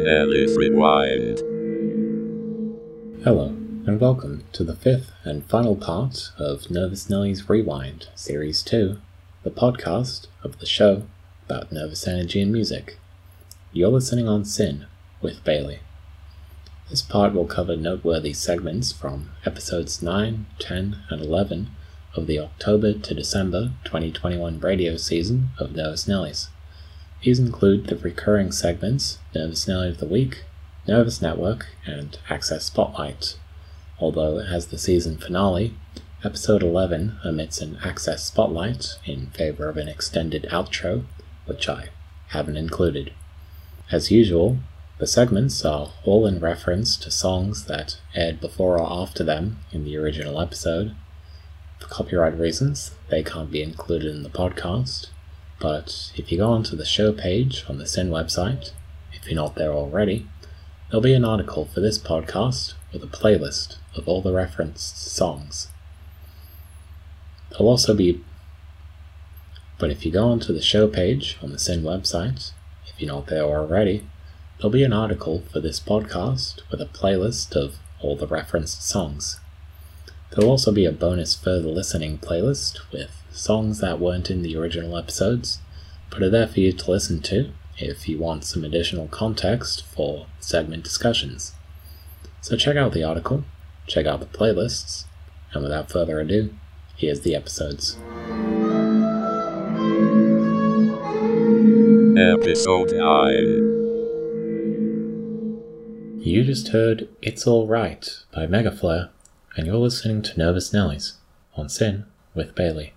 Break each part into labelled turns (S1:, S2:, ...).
S1: Nervous Rewind.
S2: Hello, and welcome to the fifth and final part of Nervous Nelly's Rewind, Series 2, the podcast of the show about nervous energy and music. You're listening on SYN with Bailey. This part will cover noteworthy segments from episodes 9, 10, and 11 of the October to December 2021 radio season of Nervous Nellies. These include the recurring segments Nervous Nelly of the Week, Nervous Network, and Access Spotlight. Although as the season finale, episode 11 omits an Access Spotlight in favor of an extended outro, which I haven't included. As usual, the segments are all in reference to songs that aired before or after them in the original episode. For copyright reasons, they can't be included in the podcast, but if you go onto the show page on the SYN website, if you're not there already, there'll be an article for this podcast with a playlist of all the referenced songs. There'll also be. But if you go onto the show page on the SYN website, if you're not there already, there'll be an article for this podcast with a playlist of all the referenced songs. There'll also be a bonus further listening playlist with songs that weren't in the original episodes, but are there for you to listen to if you want some additional context for segment discussions. So check out the article, check out the playlists, and without further ado, here's the episodes.
S1: Episode 9.
S2: You just heard It's Alright by Megaflare, and you're listening to Nervous Nellies on SYN with Bailey.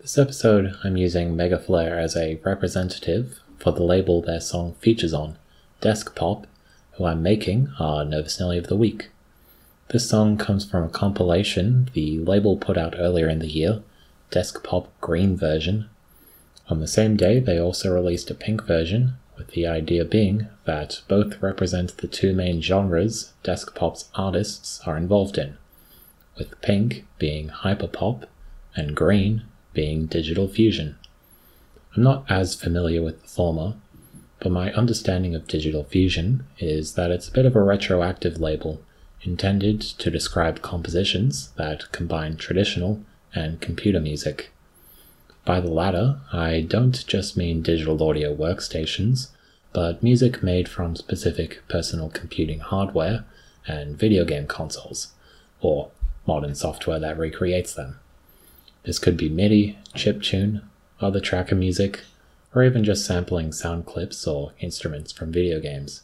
S2: This episode, I'm using Megaflare as a representative for the label their song features on, Desk Pop, who I'm making our Nervous Nelly of the Week. This song comes from a compilation the label put out earlier in the year, Desk Pop Green version. On the same day, they also released a pink version, with the idea being that both represent the two main genres Desk Pop's artists are involved in, with pink being hyperpop and green being digital fusion. I'm not as familiar with the former, but my understanding of digital fusion is that it's a bit of a retroactive label intended to describe compositions that combine traditional and computer music. By the latter, I don't just mean digital audio workstations, but music made from specific personal computing hardware and video game consoles, or modern software that recreates them. This could be MIDI, chiptune, other tracker music, or even just sampling sound clips or instruments from video games.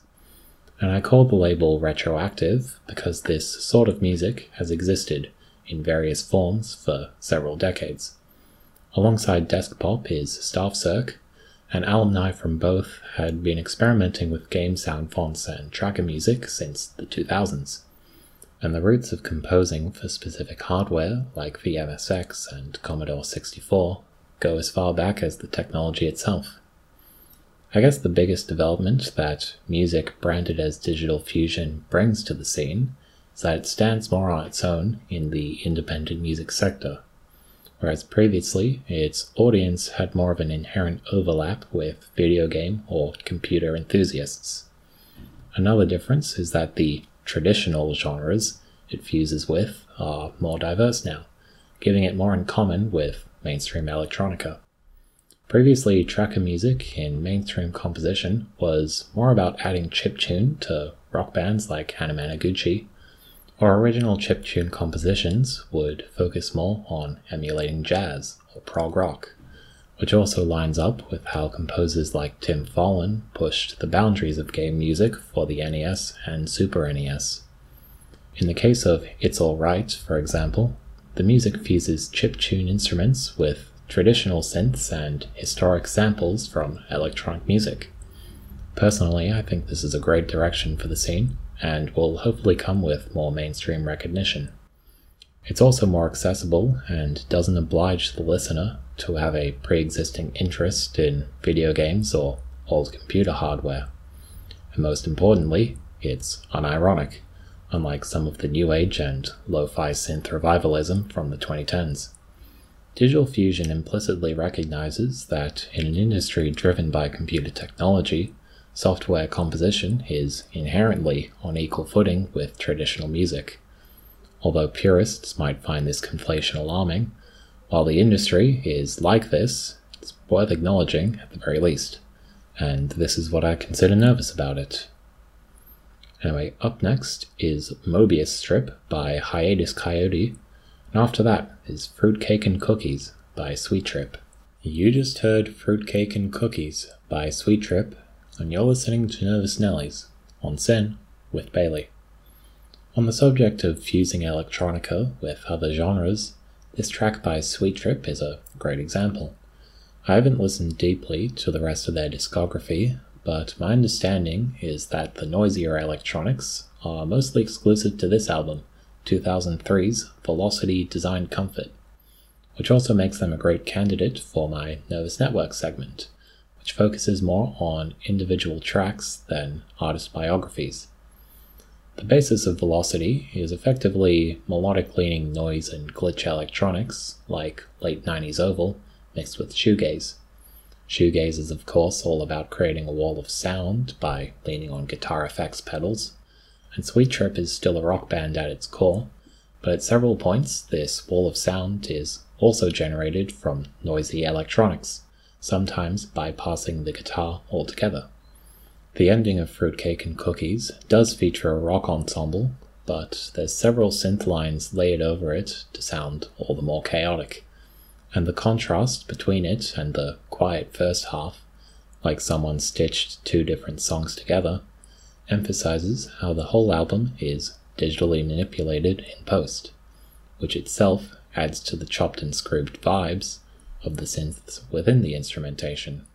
S2: And I call the label retroactive because this sort of music has existed in various forms for several decades. Alongside Desk is Staffcirc, and alumni from both had been experimenting with game sound fonts and tracker music since the 2000s and the roots of composing for specific hardware like the MSX and Commodore 64 go as far back as the technology itself. I guess the biggest development that music branded as digital fusion brings to the scene is that it stands more on its own in the independent music sector, whereas previously its audience had more of an inherent overlap with video game or computer enthusiasts. Another difference is that the traditional genres it fuses with are more diverse now, giving it more in common with mainstream electronica. Previously, tracker music in mainstream composition was more about adding chiptune to rock bands like Anamanaguchi, or original chiptune compositions would focus more on emulating jazz or prog rock, which also lines up with how composers like Tim Follin pushed the boundaries of game music for the NES and Super NES. In the case of It's Alright, for example, the music fuses chiptune instruments with traditional synths and historic samples from electronic music. Personally, I think this is a great direction for the scene and will hopefully come with more mainstream recognition. It's also more accessible and doesn't oblige the listener to have a pre existing interest in video games or old computer hardware. And most importantly, it's unironic unlike some of the new age and lo fi synth revivalism from the 2010s. Digital Fusion implicitly recognizes that in an industry driven by computer technology, software composition is inherently on equal footing with traditional music. Although purists might find this conflation alarming, while the industry is like this, it's worth acknowledging at the very least. And this is what I consider nervous about it. Anyway, up next is Mobius Strip by Hiatus Kaiyote, and after that is Fruitcake and Cookies by Sweet Trip. You just heard Fruitcake and Cookies by Sweet Trip, and you're listening to Nervous Nellies on SYN with Bailey. On the subject of fusing electronica with other genres, this track by Sweet Trip is a great example. I haven't listened deeply to the rest of their discography, but my understanding is that the noisier electronics are mostly exclusive to this album, 2003's Velocity Design Comfort which also makes them a great candidate for my Nervous Network segment, which focuses more on individual tracks than artist biographies. The basis of Velocity is effectively melodic leaning noise and glitch electronics, like late 90s Oval, mixed with shoegaze. Shoegaze is, of course, all about creating a wall of sound by leaning on guitar effects pedals, and Sweet Trip is still a rock band at its core, but at several points, this wall of sound is also generated from noisy electronics, sometimes bypassing the guitar altogether. The ending of Fruitcake and Cookies does feature a rock ensemble, but there's several synth lines layered over it to sound all the more chaotic, and the contrast between it and the quiet first half, like someone stitched two different songs together, emphasizes how the whole album is digitally manipulated in post, which itself adds to the chopped and screwed vibes of the synths within the instrumentation.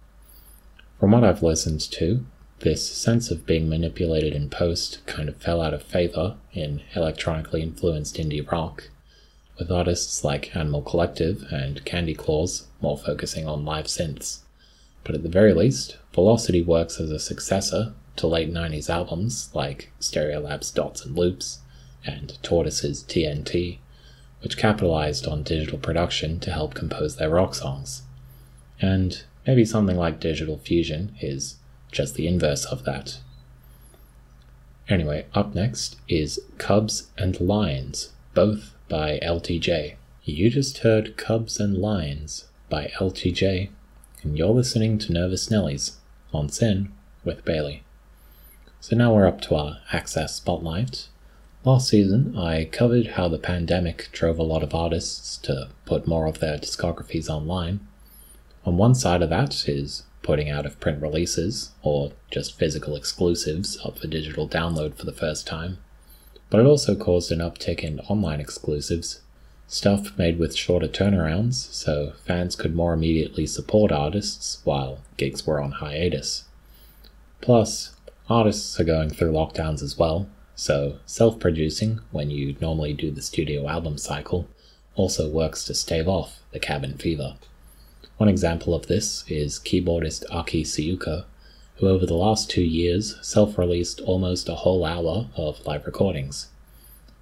S2: From what I've listened to, this sense of being manipulated in post kind of fell out of favor in electronically influenced indie rock, with artists like Animal Collective and Candy Claws more focusing on live synths. But at the very least, Velocity works as a successor to late 90s albums like Stereolab's Dots and Loops and Tortoise's TNT, which capitalized on digital production to help compose their rock songs. And maybe something like Digital Fusion is just the inverse of that. Anyway, up next is Cubs and Lions, both by LTJ. You just heard Cubs and Lions by LTJ, and you're listening to Nervous Nellies on SYN with Bailey. So now we're up to our Access Spotlight, Last season, I covered how the pandemic drove a lot of artists to put more of their discographies online. On one side of that is putting out of print releases, or just physical exclusives up for digital download for the first time. But it also caused an uptick in online exclusives, stuff made with shorter turnarounds, so fans could more immediately support artists while gigs were on hiatus. Plus, artists are going through lockdowns as well, so, self producing, when you normally do the studio album cycle, also works to stave off the cabin fever. One example of this is keyboardist Aki Tsuyuko, who over the last two years self released almost a whole hour of live recordings.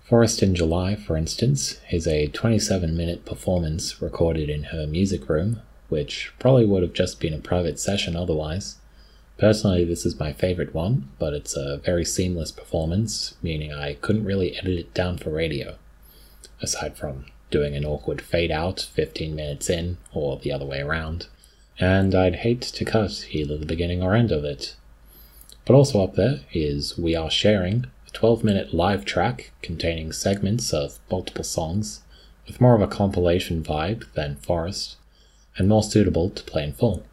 S2: Forest in July, for instance, is a 27 minute performance recorded in her music room, which probably would have just been a private session otherwise. Personally, this is my favorite one, but it's a very seamless performance, meaning I couldn't really edit it down for radio, aside from doing an awkward fade out 15 minutes in, or the other way around, and I'd hate to cut either the beginning or end of it. But also up there is We Are Sharing, a 12 minute live track containing segments of multiple songs, with more of a compilation vibe than Forest, and more suitable to play in full.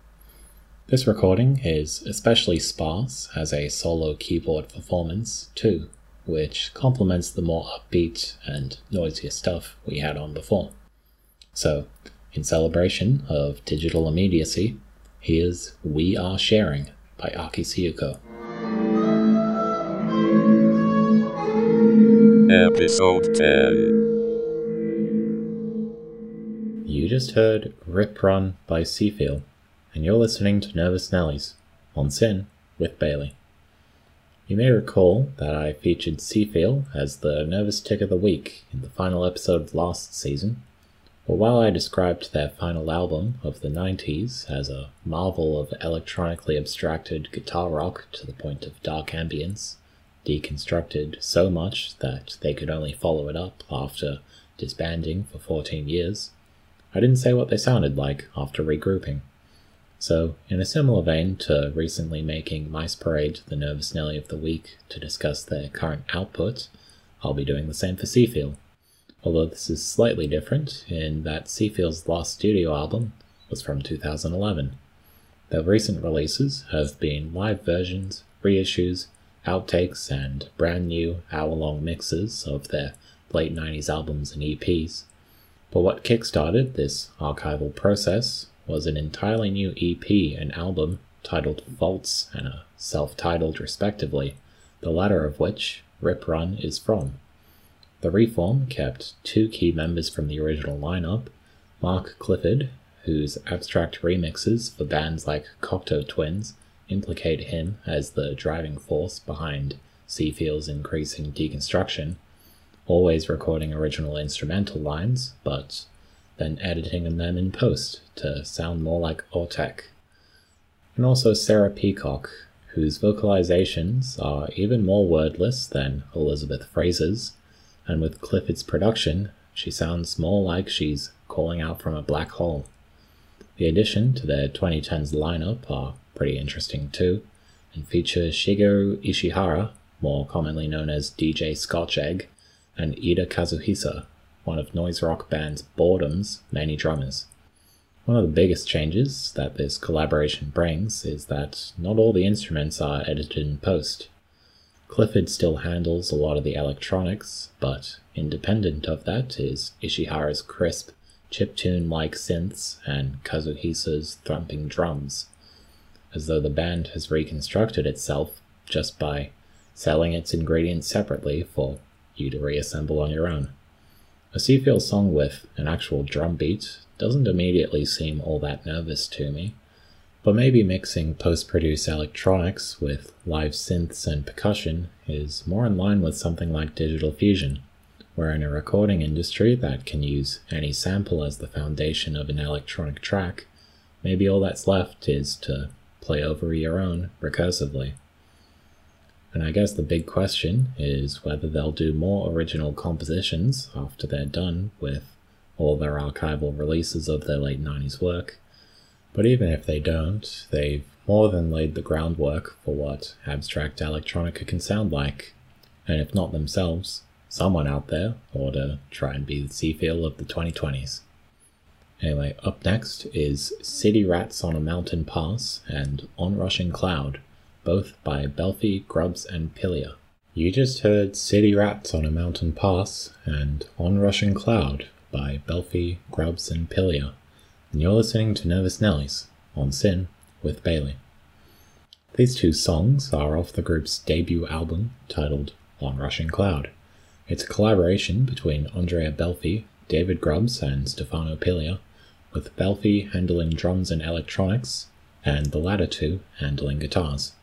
S2: This recording is especially sparse as a solo keyboard performance, too, which complements the more upbeat and noisier stuff we had on before. So, in celebration of digital immediacy, here's We Are Sharing by Aki Tsuyuko.
S1: Episode 10
S2: You just heard Rip Run by Seefeel and you're listening to Nervous Nellies on SYN with Bailey. You may recall that I featured Seefeel as the Nervous Tick of the Week in the final episode of last season. But while I described their final album of the 90s as a marvel of electronically abstracted guitar rock to the point of dark ambience, deconstructed so much that they could only follow it up after disbanding for 14 years, I didn't say what they sounded like after regrouping. So, in a similar vein to recently making Mice Parade the Nervous Nelly of the Week to discuss their current output, I'll be doing the same for Seefeel although this is slightly different in that Seefeel's last studio album was from 2011. Their recent releases have been live versions, reissues, outtakes, and brand new hour long mixes of their late 90s albums and EPs. But what kickstarted this archival process was an entirely new EP and album titled Faults and a self titled, respectively, the latter of which Rip Run is from. The reform kept two key members from the original lineup Mark Clifford, whose abstract remixes for bands like Cocteau Twins implicate him as the driving force behind Seefeel's increasing deconstruction, always recording original instrumental lines, but then editing them in post to sound more like Autechre. And also Sarah Peacock, whose vocalizations are even more wordless than Elizabeth Fraser's, and with Clifford's production, she sounds more like she's calling out from a black hole. The addition to their 2010s lineup are pretty interesting too, and feature Shigeru Ishihara, more commonly known as DJ Scotch Egg, and Ida Kazuhisa, one of noise rock band Boredoms' many drummers. One of the biggest changes that this collaboration brings is that not all the instruments are edited in post. Clifford still handles a lot of the electronics, but independent of that is Ishihara's crisp, chiptune like synths and Kazuhisa's thumping drums, as though the band has reconstructed itself just by selling its ingredients separately for you to reassemble on your own. A Seefeel song with an actual drum beat doesn't immediately seem all that nervous to me, but maybe mixing post produced electronics with live synths and percussion is more in line with something like digital fusion. We're in a recording industry that can use any sample as the foundation of an electronic track. Maybe all that's left is to play over your own recursively. And I guess the big question is whether they'll do more original compositions after they're done with all their archival releases of their late 90s work, but even if they don't, they've more than laid the groundwork for what abstract electronica can sound like. And if not themselves, someone out there ought to try and be the Seefeel of the 2020s. Anyway, up next is City Rats on a Mountain Pass and Onrushing Cloud, both by Belfi, Grubbs, and Pilia. You just heard City Rats on a Mountain Pass and On Onrushing Cloud by Belfi, Grubbs, and Pilia and you're listening to Nervous Nellies on SYN with Bailey. These two songs are off the group's debut album titled On Onrushing Cloud. It's a collaboration between Andrea Belfi, David Grubbs, and Stefano Pilia, with Belfi handling drums and electronics, and the latter two handling guitars.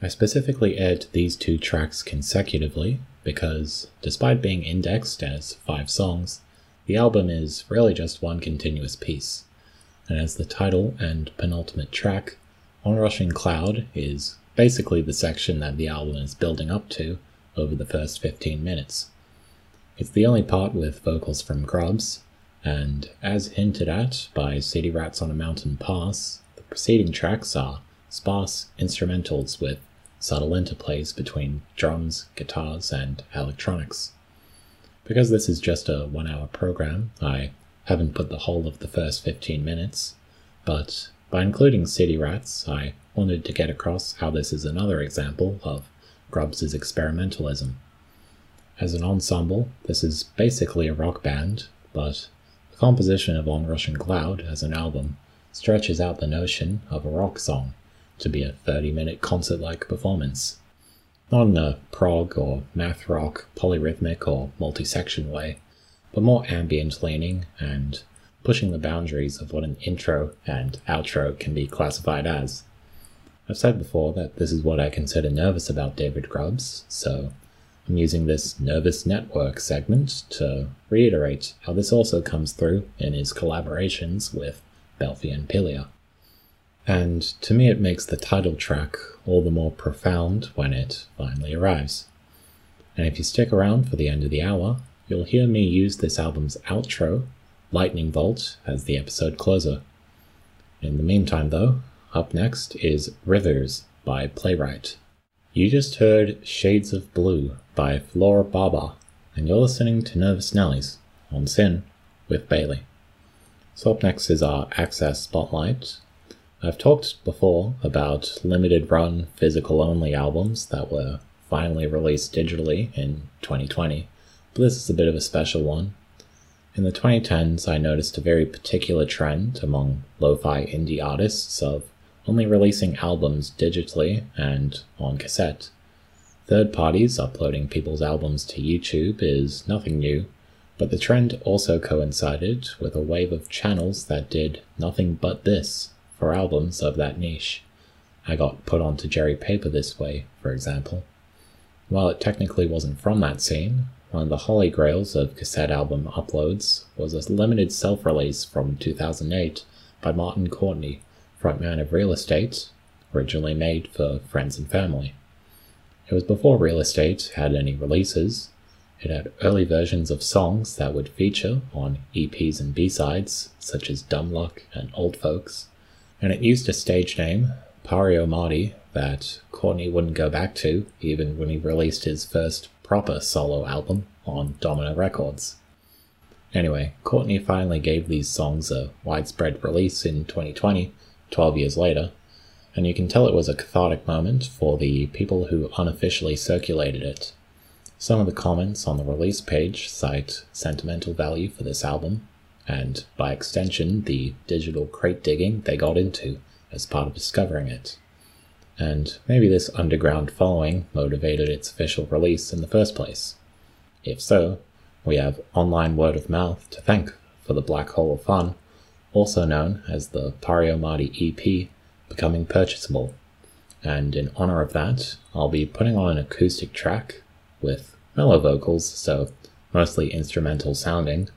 S2: I specifically aired these two tracks consecutively because, despite being indexed as five songs, the album is really just one continuous piece and as the title and penultimate track, Onrushing Cloud is basically the section that the album is building up to over the first 15 minutes. It's the only part with vocals from Grubbs, and as hinted at by City Rats on a Mountain Pass, the preceding tracks are sparse instrumentals with subtle interplays between drums, guitars, and electronics. Because this is just a one hour program, I haven't put the whole of the first 15 minutes, but by including City Rats, I wanted to get across how this is another example of Grubbs' experimentalism. As an ensemble, this is basically a rock band, but the composition of Onrushing Cloud as an album stretches out the notion of a rock song to be a 30 minute concert like performance. Not in a prog or math rock, polyrhythmic or multi section way, but more ambient leaning and pushing the boundaries of what an intro and outro can be classified as. I've said before that this is what I consider nervous about David Grubbs, so I'm using this Nervous Network segment to reiterate how this also comes through in his collaborations with Belfi and Pilia. And to me, it makes the title track all the more profound when it finally arrives. And if you stick around for the end of the hour, you'll hear me use this album's outro, Lightning Bolt, as the episode closer. In the meantime, though, up next is Rivers by Playwright. You just heard Shades of Blue by Flora Baba, and you're listening to Nervous Nellies on SYN with Bailey. So, up next is our Access Spotlight. I've talked before about limited run physical only albums that were finally released digitally in 2020, but this is a bit of a special one. In the 2010s, I noticed a very particular trend among lo fi indie artists of only releasing albums digitally and on cassette. Third parties uploading people's albums to YouTube is nothing new, but the trend also coincided with a wave of channels that did nothing but this for albums of that niche. I got put onto Jerry Paper this way, for example. While it technically wasn't from that scene, one of the holy grails of cassette album uploads was a limited self release from 2008 by Martin Courtney frontman of Real Estate, originally made for friends and family. It was before Real Estate had any releases. It had early versions of songs that would feature on EPs and B-sides, such as Dumb Luck and Old Folks, and it used a stage name, Pario Marty, that Courtney wouldn't go back to even when he released his first proper solo album on Domino Records. Anyway, Courtney finally gave these songs a widespread release in 2020 12 years later, and you can tell it was a cathartic moment for the people who unofficially circulated it. Some of the comments on the release page cite sentimental value for this album, and by extension, the digital crate digging they got into as part of discovering it. And maybe this underground following motivated its official release in the first place. If so, we have online word of mouth to thank for the black hole of fun also known as the Pario Marty EP, becoming purchasable. And in honor of that, I'll be putting on an acoustic track with mellow vocals, so mostly instrumental sounding.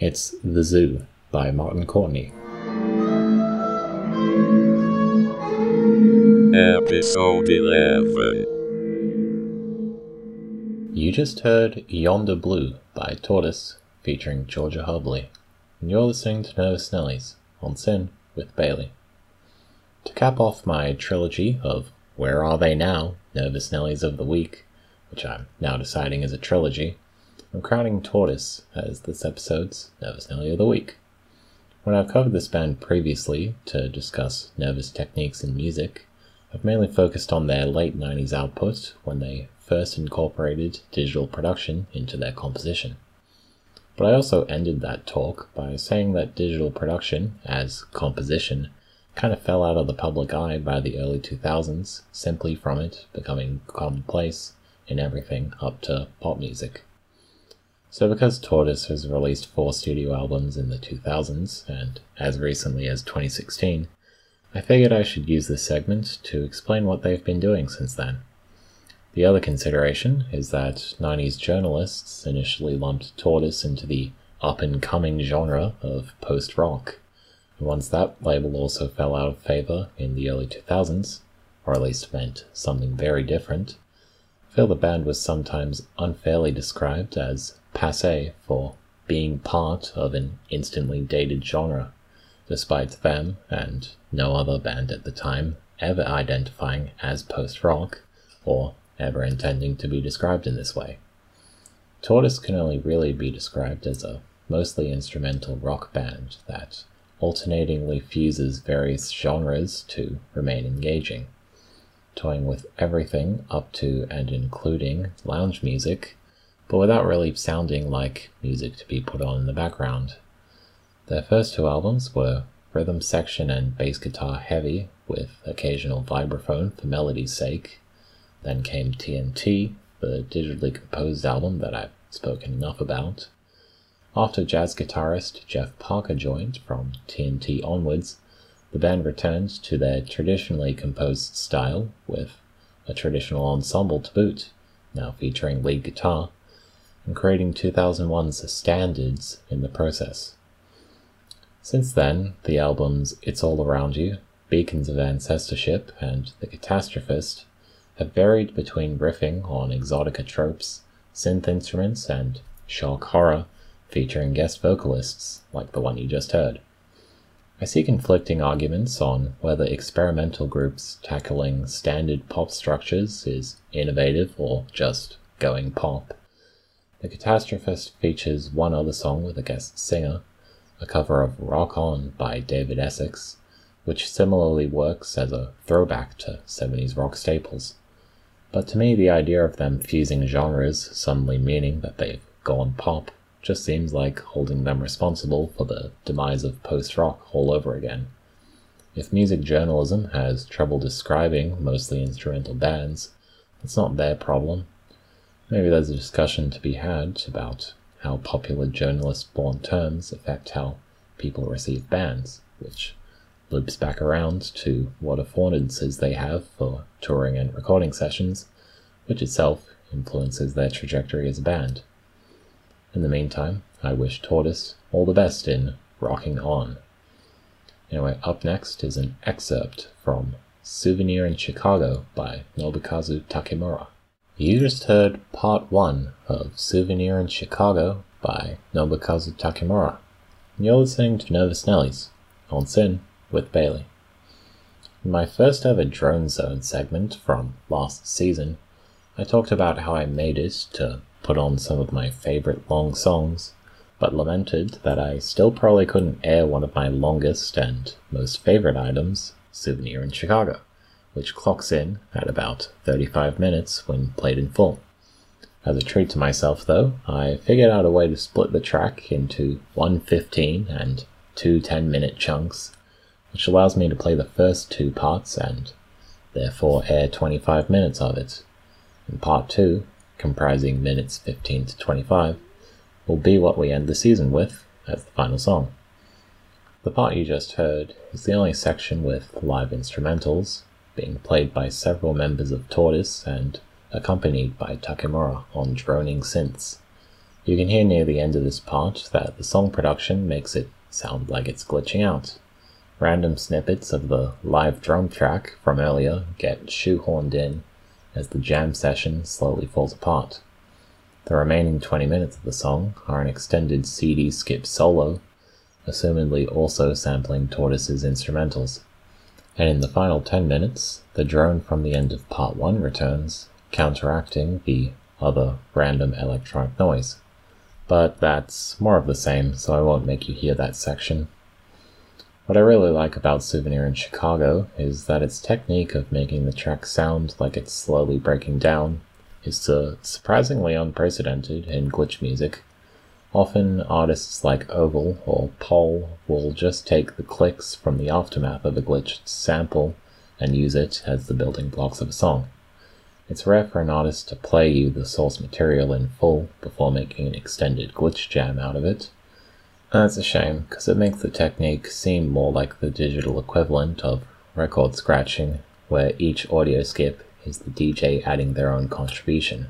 S2: It's The Zoo by Martin Courtney.
S1: Episode 11.
S2: You just heard Yonder Blue by Tortoise featuring Georgia Hubley and you're listening to Nervous Nellies on SYN with Bailey. To cap off my trilogy of Where Are They Now? Nervous Nellies of the Week, which I'm now deciding is a trilogy, I'm crowning Tortoise as this episode's Nervous Nelly of the Week. When I've covered this band previously to discuss nervous techniques in music, I've mainly focused on their late 90s output when they first incorporated digital production into their composition. But I also ended that talk by saying that digital production, as composition, kind of fell out of the public eye by the early 2000s, simply from it becoming commonplace in everything up to pop music. So, because Tortoise has released four studio albums in the 2000s, and as recently as 2016, I figured I should use this segment to explain what they've been doing since then. The other consideration is that 90s journalists initially lumped Tortoise into the up and coming genre of post rock. And once that label also fell out of favor in the early 2000s, or at least meant something very different, feel the band was sometimes unfairly described as passe for being part of an instantly dated genre, despite them and no other band at the time ever identifying as post rock or ever intending to be described in this way. Tortoise can only really be described as a mostly instrumental rock band that alternatingly fuses various genres to remain engaging, toying with everything up to and including lounge music, but without really sounding like music to be put on in the background. Their first two albums were rhythm section and bass guitar heavy, with occasional vibraphone for melody's sake, then came TNT, the digitally composed album that I've spoken enough about. After jazz guitarist Jeff Parker joined from TNT onwards, the band returned to their traditionally composed style with a traditional ensemble to boot, now featuring lead guitar, and creating 2001's standards in the process. Since then, the albums It's All Around You, Beacons of Ancestorship, and The Catastrophist have varied between riffing on exotica tropes, synth instruments, and shock horror featuring guest vocalists like the one you just heard. I see conflicting arguments on whether experimental groups tackling standard pop structures is innovative or just going pop. The Catastrophist features one other song with a guest singer, a cover of Rock On by David Essex, which similarly works as a throwback to 70s rock staples. But to me, the idea of them fusing genres, suddenly meaning that they've gone pop, just seems like holding them responsible for the demise of post rock all over again. If music journalism has trouble describing mostly instrumental bands, it's not their problem. Maybe there's a discussion to be had about how popular journalist born terms affect how people receive bands, which loops back around to what affordances they have for touring and recording sessions, which itself influences their trajectory as a band. In the meantime, I wish Tortoise all the best in rocking on. Anyway, up next is an excerpt from Souvenir in Chicago by Nobukazu Takemura. You just heard part one of Souvenir in Chicago by Nobukazu Takemura. And you're listening to Nervous Nellies on SYN with Bailey. In my first ever Drone Zone segment from last season, I talked about how I made it to put on some of my favorite long songs, but lamented that I still probably couldn't air one of my longest and most favorite items, Souvenir in Chicago which clocks in at about 35 minutes when played in full. As a treat to myself, though, I figured out a way to split the track into one 15 and two 10 minute chunks, which allows me to play the first two parts and therefore air 25 minutes of it. And part 2, comprising minutes 15 to 25, will be what we end the season with as the final song. The part you just heard is the only section with live instrumentals, being played by several members of Tortoise and accompanied by Takemura on droning synths. You can hear near the end of this part that the song production makes it sound like it's glitching out. Random snippets of the live drum track from earlier get shoehorned in as the jam session slowly falls apart. The remaining 20 minutes of the song are an extended CD skip solo, assumedly also sampling Tortoise's instrumentals and in the final 10 minutes, the drone from the end of part 1 returns, counteracting the other random electronic noise. But that's more of the same, so I won't make you hear that section. What I really like about Souvenir in Chicago is that its technique of making the track sound like it's slowly breaking down is uh, surprisingly unprecedented in glitch music, Often, artists like Oval or Pole will just take the clicks from the aftermath of a glitched sample and use it as the building blocks of a song. It's rare for an artist to play you the source material in full before making an extended glitch jam out of it. That's a shame, because it makes the technique seem more like the digital equivalent of record scratching, where each audio skip is the DJ adding their own contribution.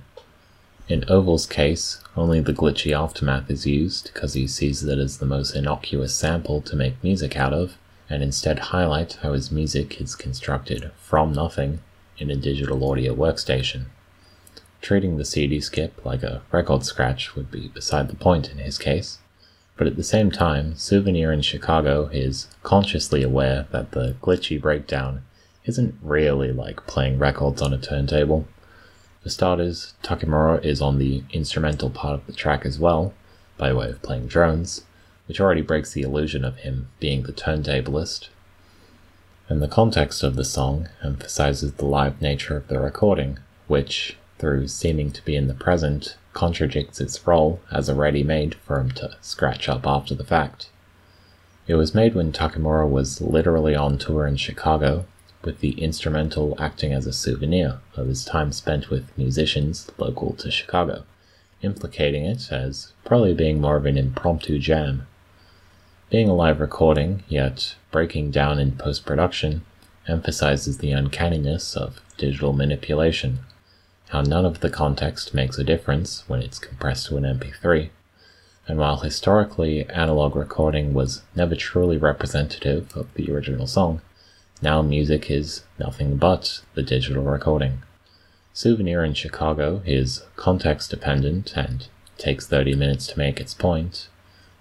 S2: In Oval's case, only the glitchy aftermath is used because he sees that as the most innocuous sample to make music out of, and instead highlight how his music is constructed from nothing in a digital audio workstation. Treating the CD skip like a record scratch would be beside the point in his case, but at the same time, Souvenir in Chicago is consciously aware that the glitchy breakdown isn't really like playing records on a turntable. For starters, Takemura is on the instrumental part of the track as well, by way of playing drones, which already breaks the illusion of him being the turntablist. And the context of the song emphasizes the live nature of the recording, which, through seeming to be in the present, contradicts its role as a ready made for him to scratch up after the fact. It was made when Takemura was literally on tour in Chicago with the instrumental acting as a souvenir of his time spent with musicians local to Chicago, implicating it as probably being more of an impromptu jam. Being a live recording, yet breaking down in post production, emphasizes the uncanniness of digital manipulation, how none of the context makes a difference when it's compressed to an MP3, and while historically analog recording was never truly representative of the original song, now music is nothing but the digital recording. Souvenir in Chicago is context dependent and takes 30 minutes to make its point,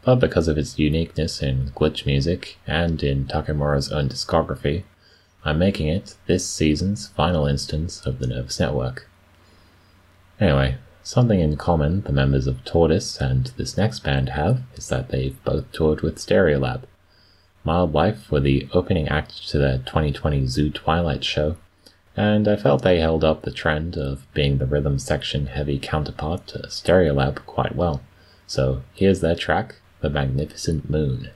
S2: but because of its uniqueness in glitch music and in Takemura's own discography, I'm making it this season's final instance of the Nervous Network. Anyway, something in common the members of Tortoise and this next band have is that they've both toured with Stereolab. Mildlife were the opening act to the 2020 Zoo Twilight show, and I felt they held up the trend of being the rhythm section heavy counterpart to Stereolab quite well. So here's their track, The Magnificent Moon.